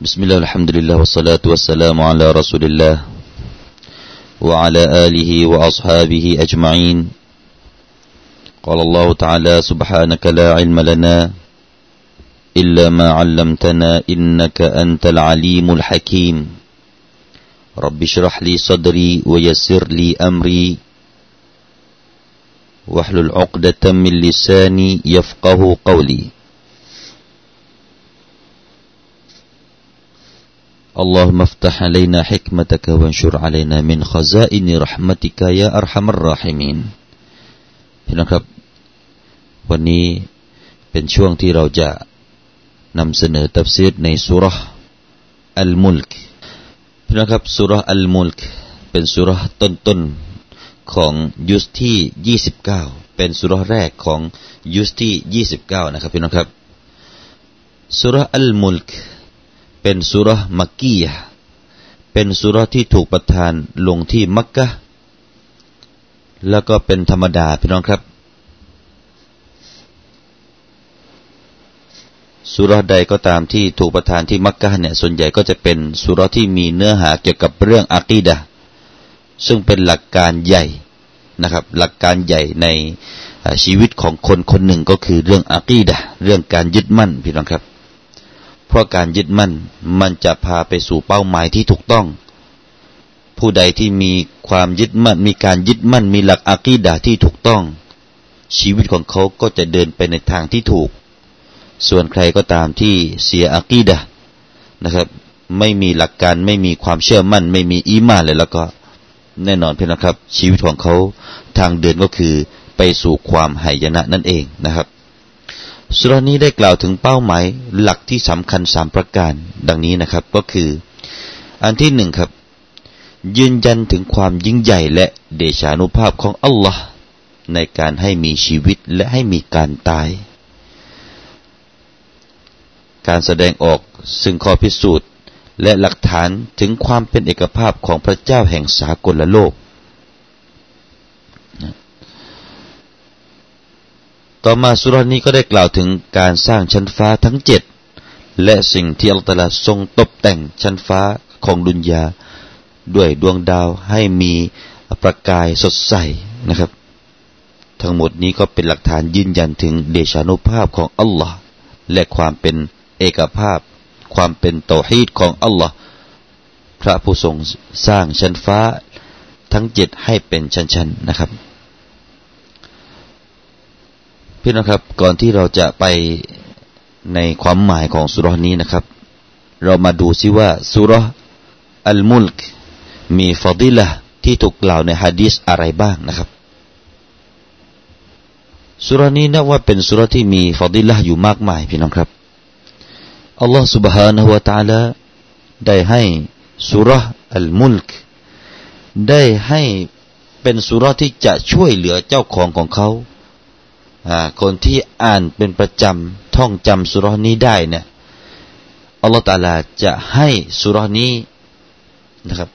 بسم الله الحمد لله والصلاة والسلام على رسول الله وعلى آله وأصحابه أجمعين قال الله تعالى سبحانك لا علم لنا إلا ما علمتنا إنك أنت العليم الحكيم رب اشرح لي صدري ويسر لي أمري واحلل عقدة من لساني يفقه قولي اللهم افتح علينا حكمتك وانشر علينا من خزائن رحمتك يا أرحم الراحمين พี่น้องครับ วันนี้เป็นช่วงที่เราจะนำเสนอตัฟซีรในสุรษอัลมุลกพี่น้องครับสุรษอัลมุลกเป็นสุรษต้นๆของยุสที่ 29 เป็นสุรษแรกของยุสที่ 29 นะครับพี่น้องครับสุรษอัลมุลก เป็นสุรษมักกียะเป็นสุรษที่ถูกประทานลงที่มักกะแล้วก็เป็นธรรมดาพี่น้องครับ สุรใดก็ตามที่ถูกประทานที่มักกะเนี่ยส่วนใหญ่ก็จะเป็นสุรที่มีเนื้อหาเกี่ยวกับเรื่องอะกีดะซึ่งเป็นหลักการใหญ่นะครับ หลักการใหญ่ในชีวิตของคนคนหนึ่งก็คือเรื่องอะกีดะเรื่องการยึดมั่นพี่น้องครับ เพราะการยึดมั่นมันจะพาไปสู่เป้าหมายที่ถูกต้อง ผู้ใดที่มีความยึดมั่น มีการยึดมั่น มีหลักอะกีดะที่ถูกต้อง ชีวิตของเขาก็จะเดินไปในทางที่ถูก ส่วนใครก็ตามที่เสียอากีดะนะครับ ไม่มีหลักการไม่มีความเชื่อมั่น ไม่มีอีมาเลยแล้วก็แน่นอนเพื่อนนะครับ ชีวิตของเขาทางเดินก็คือไปสู่ความหายนะนั่นเองนะครับ สุรานี้ได้กล่าวถึงเป้าหมายหลักที่สำคัญสามประการ ดังนี้นะครับก็คือ อันที่หนึ่งครับ ยืนยันถึงความยิ่งใหญ่และเดชานุภาพของอัลลอฮ์ในการให้มีชีวิตและให้มีการตาย การแสดงออกซึ่งข้อพิสูจน์ และหลักฐานถึงความเป็นเอกภาพของพระเจ้าแห่งสากลโลก ต่อมาสุรานี้ก็ได้กล่าวถึงการสร้างชั้นฟ้าทั้งเจ็ดและสิ่งที่อัลตลาทรงตกแต่งชั้นฟ้าของดุนยา ด้วยดวงดาวให้มีประกายสดใสนะครับ ทั้งหมดนี้ก็เป็นหลักฐานยืนยันถึงเดชานุภาพของอัลลอฮ์และความเป็นเอกภาพ ความเป็นโตฮีดของอัลลอฮ์พระผู้ทรงสร้างชั้นฟ้าทั้งเจ็ดให้เป็นชั้นๆนะครับ พี่น้องครับก่อนที่เราจะไปในความหมายของสุรนี้นะครับ เรามาดูซิว่าสุรอัลมุลกมีฟอดิละที่ถูกกล่าวในฮะดีษอะไรบ้างนะครับสุรนี้นับว่าเป็นสุรที่มีฟอดิละอยู่มากมายพี่น้องครับอัลลอฮ์ سبحانه และ تعالى ได้ให้สุรอัลมุลกได้ให้เป็นสุรที่จะช่วยเหลือเจ้าของของเขา คนที่อ่านเป็นประจำท่องจำสุรนี้ได้เนี่ยอัลลอฮฺตาลาจะให้สุรนี้นะครับ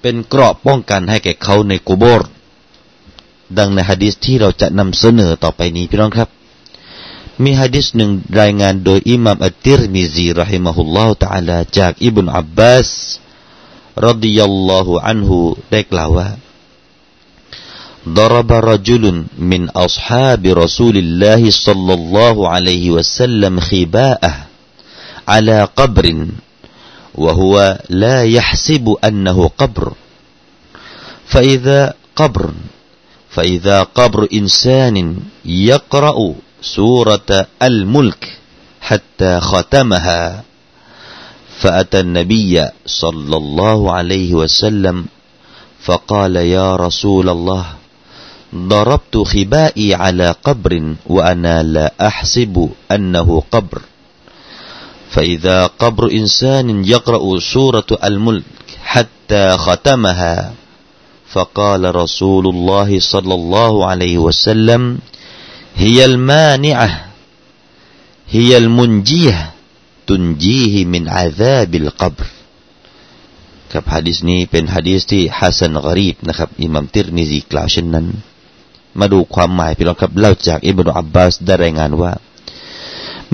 เป็นเกราะป้องกันให้แก่เขาในกูโบร์ดังในฮะดิษที่เราจะนำเสนอต่อไปนี้พี่น้องครับ มีฮะดิษหนึ่งรายงานโดยอิหม่ามอัตติรมิซีรอฮิมะฮุลลอฮฺตาลาจากอิบนุอับบาสรดิยัลลอฮุอันฮุได้กล่าวว่า ضرب رجل من أصحاب رسول الله صلى الله عليه وسلم خباءه على قبر وهو لا يحسب أنه قبر. فإذا قبر فإذا قبر إنسان يقرأ سورة الملك حتى ختمها. فأتى النبي صلى الله عليه وسلم فقال يا رسول الله ضربت خبائي على قبر وأنا لا أحسب أنه قبر فإذا قبر إنسان يقرأ سورة الملك حتى ختمها فقال رسول الله صلى الله عليه وسلم هي المانعة هي المنجية تنجيه من عذاب القبر ครับฮะดิษนี้เป็นฮะดีษที่ฮัสซันกรีบนะครับอิหมัมติรมิซีกล่าวเช่นนั้น มาดูความหมายพี่น้องครับเล่าจากอิบนุอับบาสได้รายงานว่า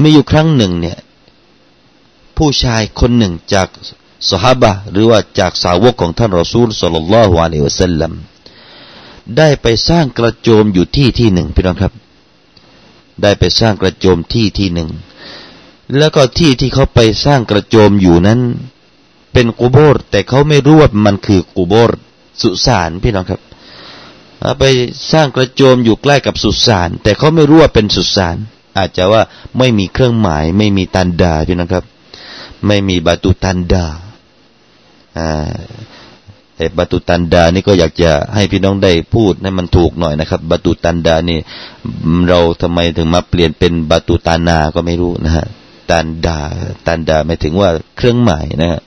มีอยู่ครั้งหนึ่งเนี่ย ผู้ชายคนหนึ่งจากสหบะหรือว่าจากสาวกของท่านรอซูลสัลลัลลอฮุอะลัยฮิวะสัลลัมได้ไปสร้างกระโจมอยู่ที่ที่หนึ่งพี่น้องครับ ได้ไปสร้างกระโจมที่ที่หนึ่ง แล้วก็ที่ที่เขาไปสร้างกระโจมอยู่นั้น เป็นกูโบร์แต่เขาไม่รู้ว่ามันคือกูโบร์สุสานพี่น้องครับ ไปสร้างกระโจมอยู่ใกล้กับสุสาน แต่เขาไม่รู้ว่าเป็นสุสาน อาจจะว่าไม่มีเครื่องหมาย ไม่มีตันดาพี่น้องครับ ไม่มีบาตุตันดาอ่าแต่บาตุตันดานี่ก็อยากจะให้พี่น้องได้พูดให้มันถูกหน่อยนะครับบาตุตันดานี่เราทำไมถึงมาเปลี่ยนเป็นบาตุตานาก็ไม่รู้นะฮะตันดาตันดาหมายถึงว่าเครื่องหมายนะฮะ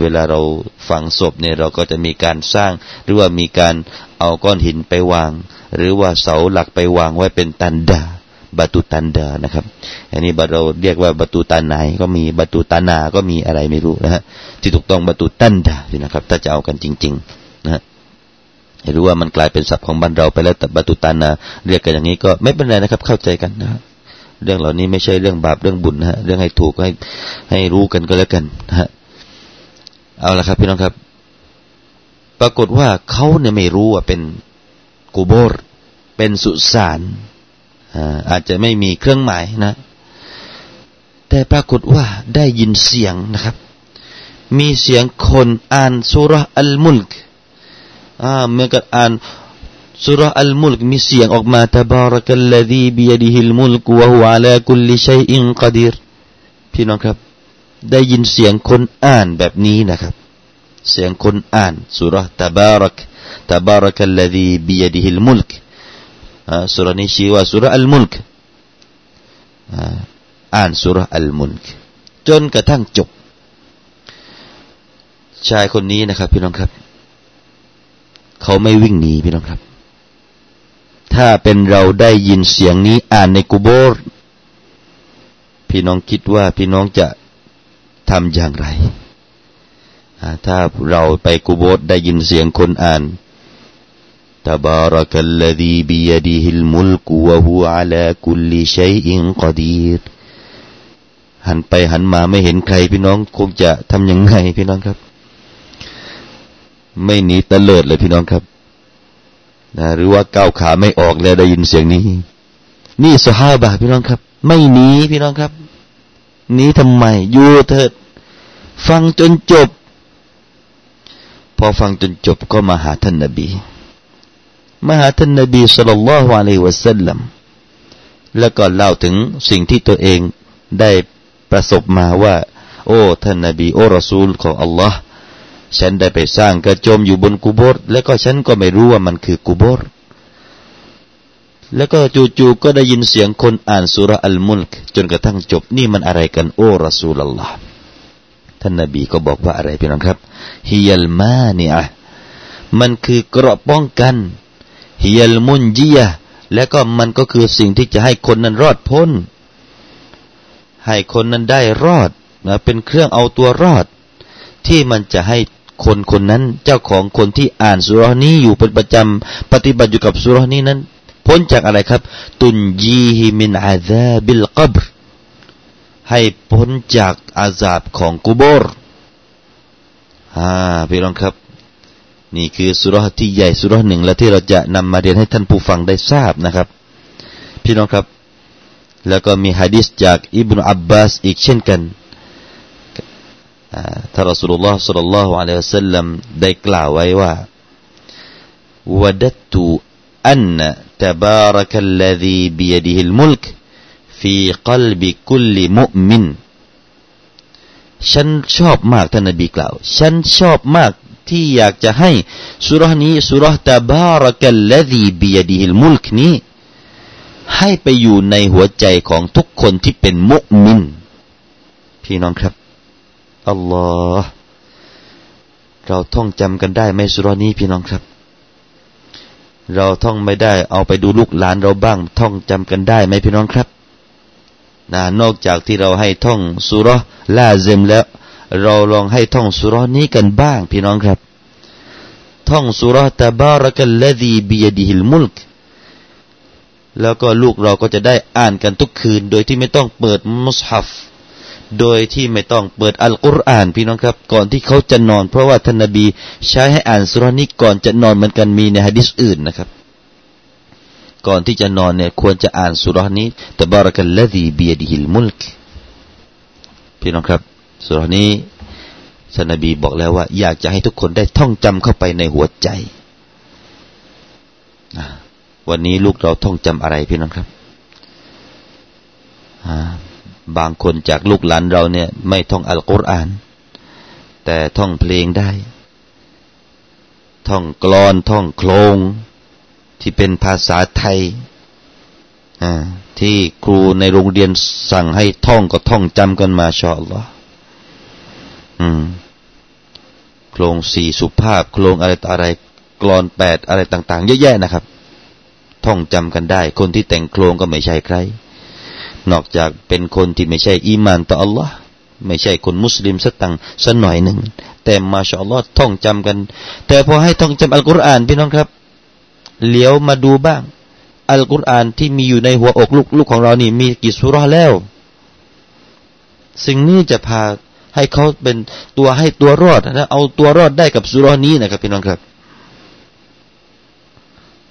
เวลาเราฝังศพเนี่ยเราก็จะมีการสร้างหรือว่ามีการ เอาก้อนหินไปวาง หรือว่าเสาหลักไปวางไว้เป็นตันดาบาตุตันดานะครับ อันนี้เราเรียกว่าบาตุตานาก็มีบาตุตานาก็มีอะไรไม่รู้นะฮะที่ถูกต้องบาตุตันดานะครับ ถ้าจะเอากันจริง ๆ นะฮะรู้ว่ามันกลายเป็นศัพท์ของบ้านเราไปแล้วแต่บาตุตานาเรียกกันอย่างนี้ก็ไม่เป็นไรนะครับ เข้าใจกันนะครับเรื่องเหล่านี้ไม่ใช่เรื่องบาปเรื่องบุญนะฮะเรื่องให้ถูกให้ให้รู้กันก็แล้วกันนะฮะเอาละครับ พี่น้องครับ ปรากฏว่าเขาเนี่ยไม่รู้ว่าเป็นกูโบรเป็นสุสานอาจจะไม่มีเครื่องหมายนะ แต่ปรากฏว่าได้ยินเสียงนะครับ มีเสียงคนอ่านสุรอัลมุลกเมื่อกับอ่านสุรอัลมุลกมีเสียงออกมาตบารักัลลดีบียดิฮิลมุลกวะฮุอาลาคุลลิชัยอินกดีรพี่น้องครับ ได้ยินเสียงคนอ่านแบบนี้นะครับ เสียงคนอ่านสุรตบารักตบารักัลลดีบียดิฮิลมุลกสุรนี้ชื่อว่าสุรอัลมุลกอ่านสุรอัลมุลกจนกระทั่งจบ ชายคนนี้นะครับ พี่น้องครับ เขาไม่วิ่งหนีพี่น้องครับ ถ้าเป็นเราได้ยินเสียงนี้อ่านในกูโบร์พี่น้องคิดว่าพี่น้องจะทำอย่างไร ถ้าเราไปกูโบร์ได้ยินเสียงคนอ่าน تبارك الذي بيده الملك وهو على كل شيء قدير หันไปหันมาไม่เห็นใครพี่น้องคงจะทำยังไงพี่น้องครับ ไม่หนีตะเลิดเลยพี่น้องครับนะหรือว่าก้าวขาไม่ออกแล้วได้ยินเสียงนี้ นี่สหาบะพี่น้องครับ ไม่หนีพี่น้องครับหนีทำไมอยู่เถิด ฟังจนจบ พ อฟังจนจบก็มาหาท่านนบีมาหาท่านนบีสุลต่านละฮ์อะลัยวะสัลลัมแล้วก็เล่าถึงสิ่งที่ตัวเองได้ประสบมาว่า โอ้ท่านนบีโอ้รอซูลของอัลลอฮ์ฉันได้ไปสร้างกระโจมอยู่บนกุโบร์แล้วก็ฉันก็ไม่รู้ว่ามันคือกุโบร์แล้วก็จู่ๆก็ได้ยินเสียงคนอ่านสุรอัลมุลกจนกระทั่งจบนี่มันอะไรกันโอ้รอซูลอัลลอฮ์ ท่านนบีก็บอกว่าอะไรพี่น้องครับฮิยัลมาเนีอะมันคือเกราะป้องกันฮิยลมุนจียและก็มันก็คือสิ่งที่จะให้คนนั้นรอดพ้น ให้คนนั้นได้รอดนะเป็นเครื่องเอาตัวรอด ที่มันจะให้คนคนนั้นเจ้าของคนที่อ่านสุรานี้อยู่เป็นประจำปฏิบัติอยู่กับสุรานี้นั้น พ้นจากอะไรครับ ตุนยีฮิมินอาซาบิลกับร ให้พ้นจากอาซาบของกุโบรอ่าพี่น้องครับ นี่คือสุรษที่ใหญ่สุรษหนึ่งและที่เราจะนำมาเรียนให้ท่านผู้ฟังได้ทราบนะครับ พี่น้องครับ แล้วก็มีฮะดิษจากอิบนุอับบาสอีกเช่นกันท่านรอสุลลอฮ์สุลลัลลอฮุอะลัยฮิวะสัลลัมได้กล่าวไว้ว่าวดัตตุอันตบารักัลลซีบิยดิฮิลมุลก ฟีกลบิคุลลิมุมิน ฉันชอบมากท่านนบีกล่าว ฉันชอบมากที่อยากจะให้สุรนี้สุรตาบารักัลลดีบียดีฮิลมุลกนี้ ให้ไปอยู่ในหัวใจของทุกคนที่เป็นมุมิน พี่น้องครับ อัลลอฮ์เราท่องจำกันได้ไหมสุรนี้พี่น้องครับ เราท่องไม่ได้เอาไปดูลูกหลานเราบ้าง ท่องจำกันได้ไหมพี่น้องครับ นะนอกจากที่เราให้ท่องสุรลาเซมแล้ว เราลองให้ท่องสุรนี้กันบ้าง พี่น้องครับ ท่องสุราตบารักัลลดีบียดิฮิลมุลกแล้วก็ลูกเราก็จะได้อ่านกันทุกคืน โดยที่ไม่ต้องเปิดมุสฮัฟโดยที่ไม่ต้องเปิดอัลกุรอาน พี่น้องครับ ก่อนที่เขาจะนอน เพราะว่าท่านนบีใช้ให้อ่านสุรานี้ก่อนจะนอนเหมือนกันมีในฮะดิษอื่นนะครับ ก่อนที่จะนอนเนี่ยควรจะอ่านสุรานี้แต่บารักัลลดีบียดิฮิลมุลกพี่น้องครับสุรานี้ท่านนบีบอกแล้วว่า อยากจะให้ทุกคนได้ท่องจำเข้าไปในหัวใจ วันนี้ลูกเราท่องจำอะไรพี่น้องครับ บางคนจากลูกหลานเราเนี่ย ไม่ท่องอัลกุรอาน แต่ท่องเพลงได้ ท่องกลอนท่องโคลง ที่เป็นภาษาไทยที่ครูในโรงเรียนสั่งให้ท่องก็ท่องจำกันมาชออัลลอฮ์โครงสี่สุภาพ โครงอะไรต่ออะไรกลอนแปดอะไรต่าง ๆ เยอะแยะนะครับ ท่องจำกันได้ คนที่แต่งโครงก็ไม่ใช่ใคร นอกจากเป็นคนที่ไม่ใช่อีมานต่ออัลลอฮ์ไม่ใช่คนมุสลิมสักตังสักหน่อยหนึ่งแต่มาชอลลอท่องจำกัน แต่พอให้ท่องจำอัลกุรอานพี่น้องครับ เลี้ยวมาดูบ้าง อัลกุรอานที่มีอยู่ในหัวอกลูกลูกของเรานี่ มีกี่สุราแล้ว สิ่งนี้จะพาให้เขาเป็นตัวให้ตัวรอดนะเอาตัวรอดได้กับสุรานี้นะครับพี่น้องครับ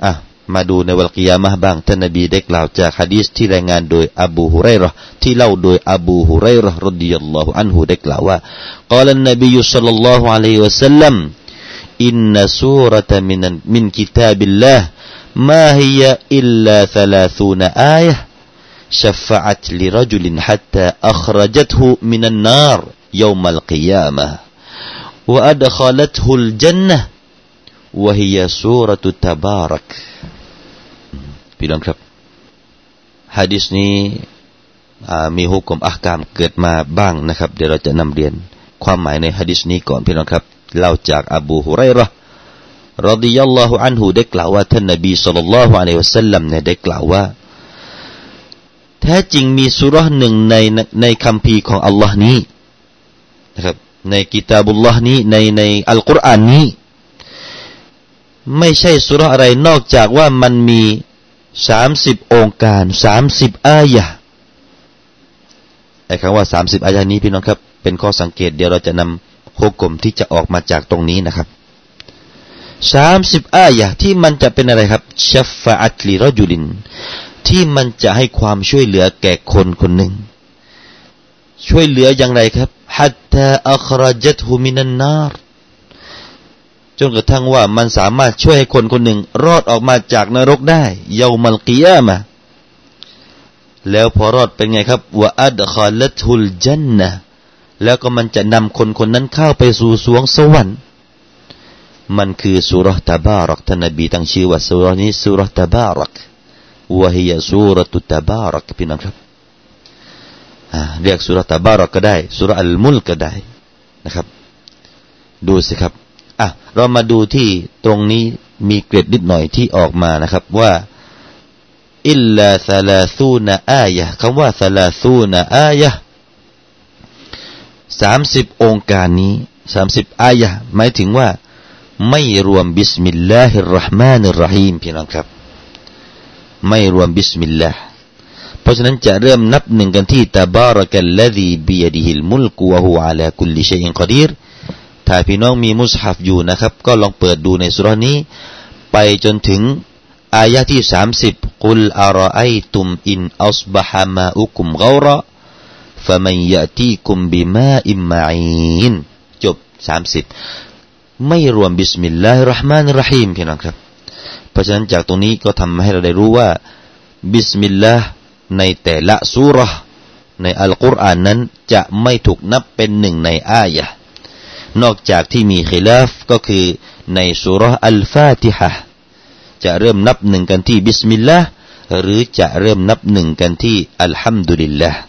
อะมาดูในวันกิยามะบ้างท่านนบีได้กล่าวจากฮะดีษที่รายงานโดยอบูฮุไรรอที่เล่าโดยอบูฮุไรรอรดิยัลลอฮุอันฮุได้กล่าวว่ากล่าวนบีสัลลัลลอฮุอะลัยฮิวะสัลลัม inna surata min, min kitabillah ma hiya illa thalathuna ayah syafa'at li rajulin hatta akhrajathu minan nar yaumal qiyamah wa adkhalathu al jannah wa hiya suratu tabarak พี่น้องครับฮะดิษนี้มีฮุกกลมอักกามเกิดมาบ้างนะครับ เดี๋ยวเราจะนำเรียนความหมายในฮะดิษนี้ก่อนพี่น้องครับ เล่าจากอบูฮุไรรอรดิยัลลอฮุอันฮูได้กล่าวว่าท่านนบีสุลต่านละฮ์อะลัยฮิวสัลลัมเนี่ยได้กล่าวว่า แท้จริงมีสุรหนึ่งในในคำพีของอัลลอฮ์นี้นะครับในกิตาบุลลอฮ์นี้ในในอัลกุรอานนี้ไม่ใช่สุรอะไรนอกจากว่ามันมีสามสิบองค์การสามสิบอายะไอ้คำว่าสามสิบอายะนี้พี่น้องครับ เป็นข้อสังเกตเดี๋ยวเราจะนำ โคกลมที่จะออกมาจากตรงนี้นะครับสามสิบอายะที่มันจะเป็นอะไรครับชัฟฟะอัตลีรจุลิน ที่มันจะให้ความช่วยเหลือแก่คนคนหนึ่ง ช่วยเหลืออย่างไรครับฮัตตาอัครจัตฮุมินันนารจนกระทั่งว่ามันสามารถช่วยให้คนคนหนึ่ง รอดออกมาจากนรกได้เยามัลกิยามะแล้วพอรอดเป็นไงครับว่าอัดคอลทุลจันนะ แล้วก็มันจะนำคนคนนั้นเข้าไปสู่สวงสวรรค์ มันคือสุรตะบารักท่านนบีตั้งชื่อว่าสุรนี้สุรตะบารักวะฮียสุรตุตะบารักพี่น้องครับเรียกสุรตะบารักก็ได้สุรอัลมุลก็ได้นะครับ ดูสิครับอะเรามาดูที่ตรงนี้มีเกร็ดนิดหน่อยที่ออกมานะครับว่าอิลลาซาลาซูนอายะคำว่าซาลาซูนอายะ สามสิบองค์การนี้สามสิบอายะหมายถึงว่า ไม่รวมبسم الله الرحمن الرحيمพี่น้องครับ ไม่รวมบิสมิลลาห์เพราะฉะนั้นจะเริ่มนับหนึ่งกันที่تبارك الذي بيده الملك وهو على كل شيء قديرถ้าพี่น้องมีมุสฮัฟอยู่นะครับ ก็ลองเปิดดูในสุรานี้ ไปจนถึงอายะที่สามสิบقل أرأيتم إن أصبح ماؤكم غورا فمن يأتيكم بماء مع ين จบสามสิบไม่รวมبسم الله الرحمن الرحيمพี่น้องครับ เพราะฉะนั้นจากตรงนี้ก็ทำให้เราได้รู้ว่า บิสมิลลาห์ในแต่ละสุรในอัลกุรอานนั้นจะไม่ถูกนับเป็นหนึ่งในอายะนอกจากที่มี khi ลาฟก็คือในสุรอัลฟาติฮะจะเริ่มนับหนึ่งกันที่บิสมิลลาห์หรือจะเริ่มนับหนึ่งกันที่อัลฮัมดุลิลลาห์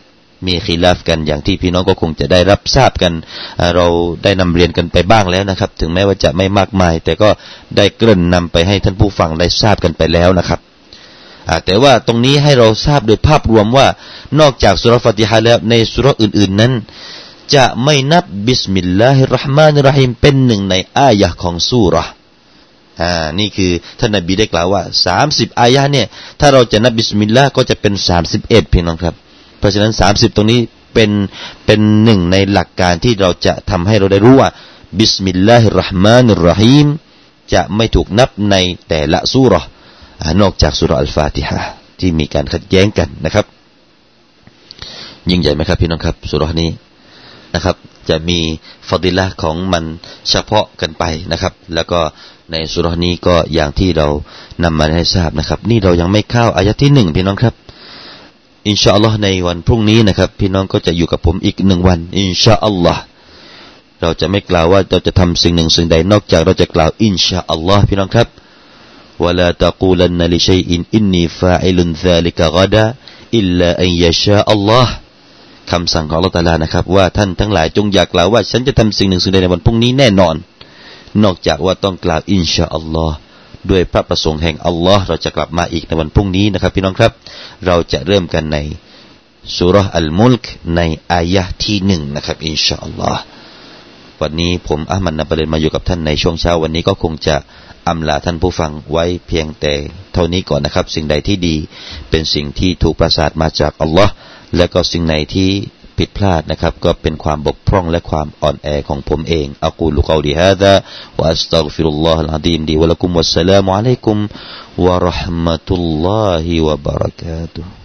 มีخلافกันอย่างที่พี่น้องก็คงจะได้รับทราบกัน เราได้นำเรียนกันไปบ้างแล้วนะครับ ถึงแม้ว่าจะไม่มากมาย แต่ก็ได้เกริ่นนำไปให้ท่านผู้ฟังได้ทราบกันไปแล้วนะครับแต่ว่าตรงนี้ให้เราทราบโดยภาพรวมว่านอกจากสุรฟติฮะแล้วในสุรอื่น ๆนั้น จะไม่นับبسم الله الرحمن الرحيمเป็นหนึ่งในอายะของสุรอ่านี่คือท่านนบีได้กล่าวว่าสามสิบอายะเนี่ยถ้าเราจะนับبسم الله ก็จะเป็นสามสิบเอ็ดพี่น้องครับ เพราะฉะนั้นสามสิบตรงนี้เป็นเป็นหนึ่งในหลักการที่เราจะทำให้เราได้รู้ว่าبسم الله الرحمن الرحيم จะไม่ถูกนับในแต่ละสูเราะฮ์นอกจากสูเราะฮ์อัลฟาติฮะที่มีการขัดแย้งกันนะครับ ยิ่งใหญ่ไหมครับพี่น้องครับสูเราะฮ์นี้นะครับ จะมีفضيلة ของมันเฉพาะกันไปนะครับ แล้วก็ในสุรนี้ก็อย่างที่เรานำมาให้ทราบนะครับ นี่เรายังไม่เข้าอายะที่หนึ่งพี่น้องครับ อินชาอัลลอฮ์ในวันพรุ่งนี้นะครับ พี่น้องก็จะอยู่กับผมอีกหนึ่งวัน อินชาอัลลอฮ์เราจะไม่กล่าวว่าเราจะทำสิ่งหนึ่งสิ่งใดนอกจากเราจะกล่าวอินชาอัลลอฮ์พี่น้องครับ ولا تقولن لشيء إني فاعل ذلك غدا إلا أن يشاء الله คำสั่งของอัลลอฮฺตาลานะครับ ว่าท่านทั้งหลายจงอย่ากล่าวว่า ฉันจะทำสิ่งหนึ่งสิ่งใดในวันพรุ่งนี้แน่นอน นอกจากว่าต้องกล่าวอินชาอัลลอฮ์ ด้วยพระประสงค์แห่งอัลลอฮ์เราจะกลับมาอีกในวันพรุ่งนี้นะครับ พี่น้องครับ เราจะเริ่มกันในสูเราะฮ์อัลมุลกในอายะที่หนึ่งนะครับ إن شاء الله วันนี้ผมอามันนบเรนมาอยู่กับท่านในช่วงเช้าวันนี้ก็คงจะอำลาท่านผู้ฟังไว้เพียงแต่เท่านี้ก่อนนะครับ สิ่งใดที่ดีเป็นสิ่งที่ถูกประทานมาจากอัลลอฮ์และก็สิ่งไหนที่ ผิดพลาดนะครับ ก็เป็นความบกพร่องและความอ่อนแอของผมเองأقول قولي هذاวะอัสตัฆฟิรุลลอฮ์อัลอะดีมดีวะลักุมวัสสลามุอะลัยกุมวะราะห์มะตุลลอฮิวะบะเราะกาตุฮ์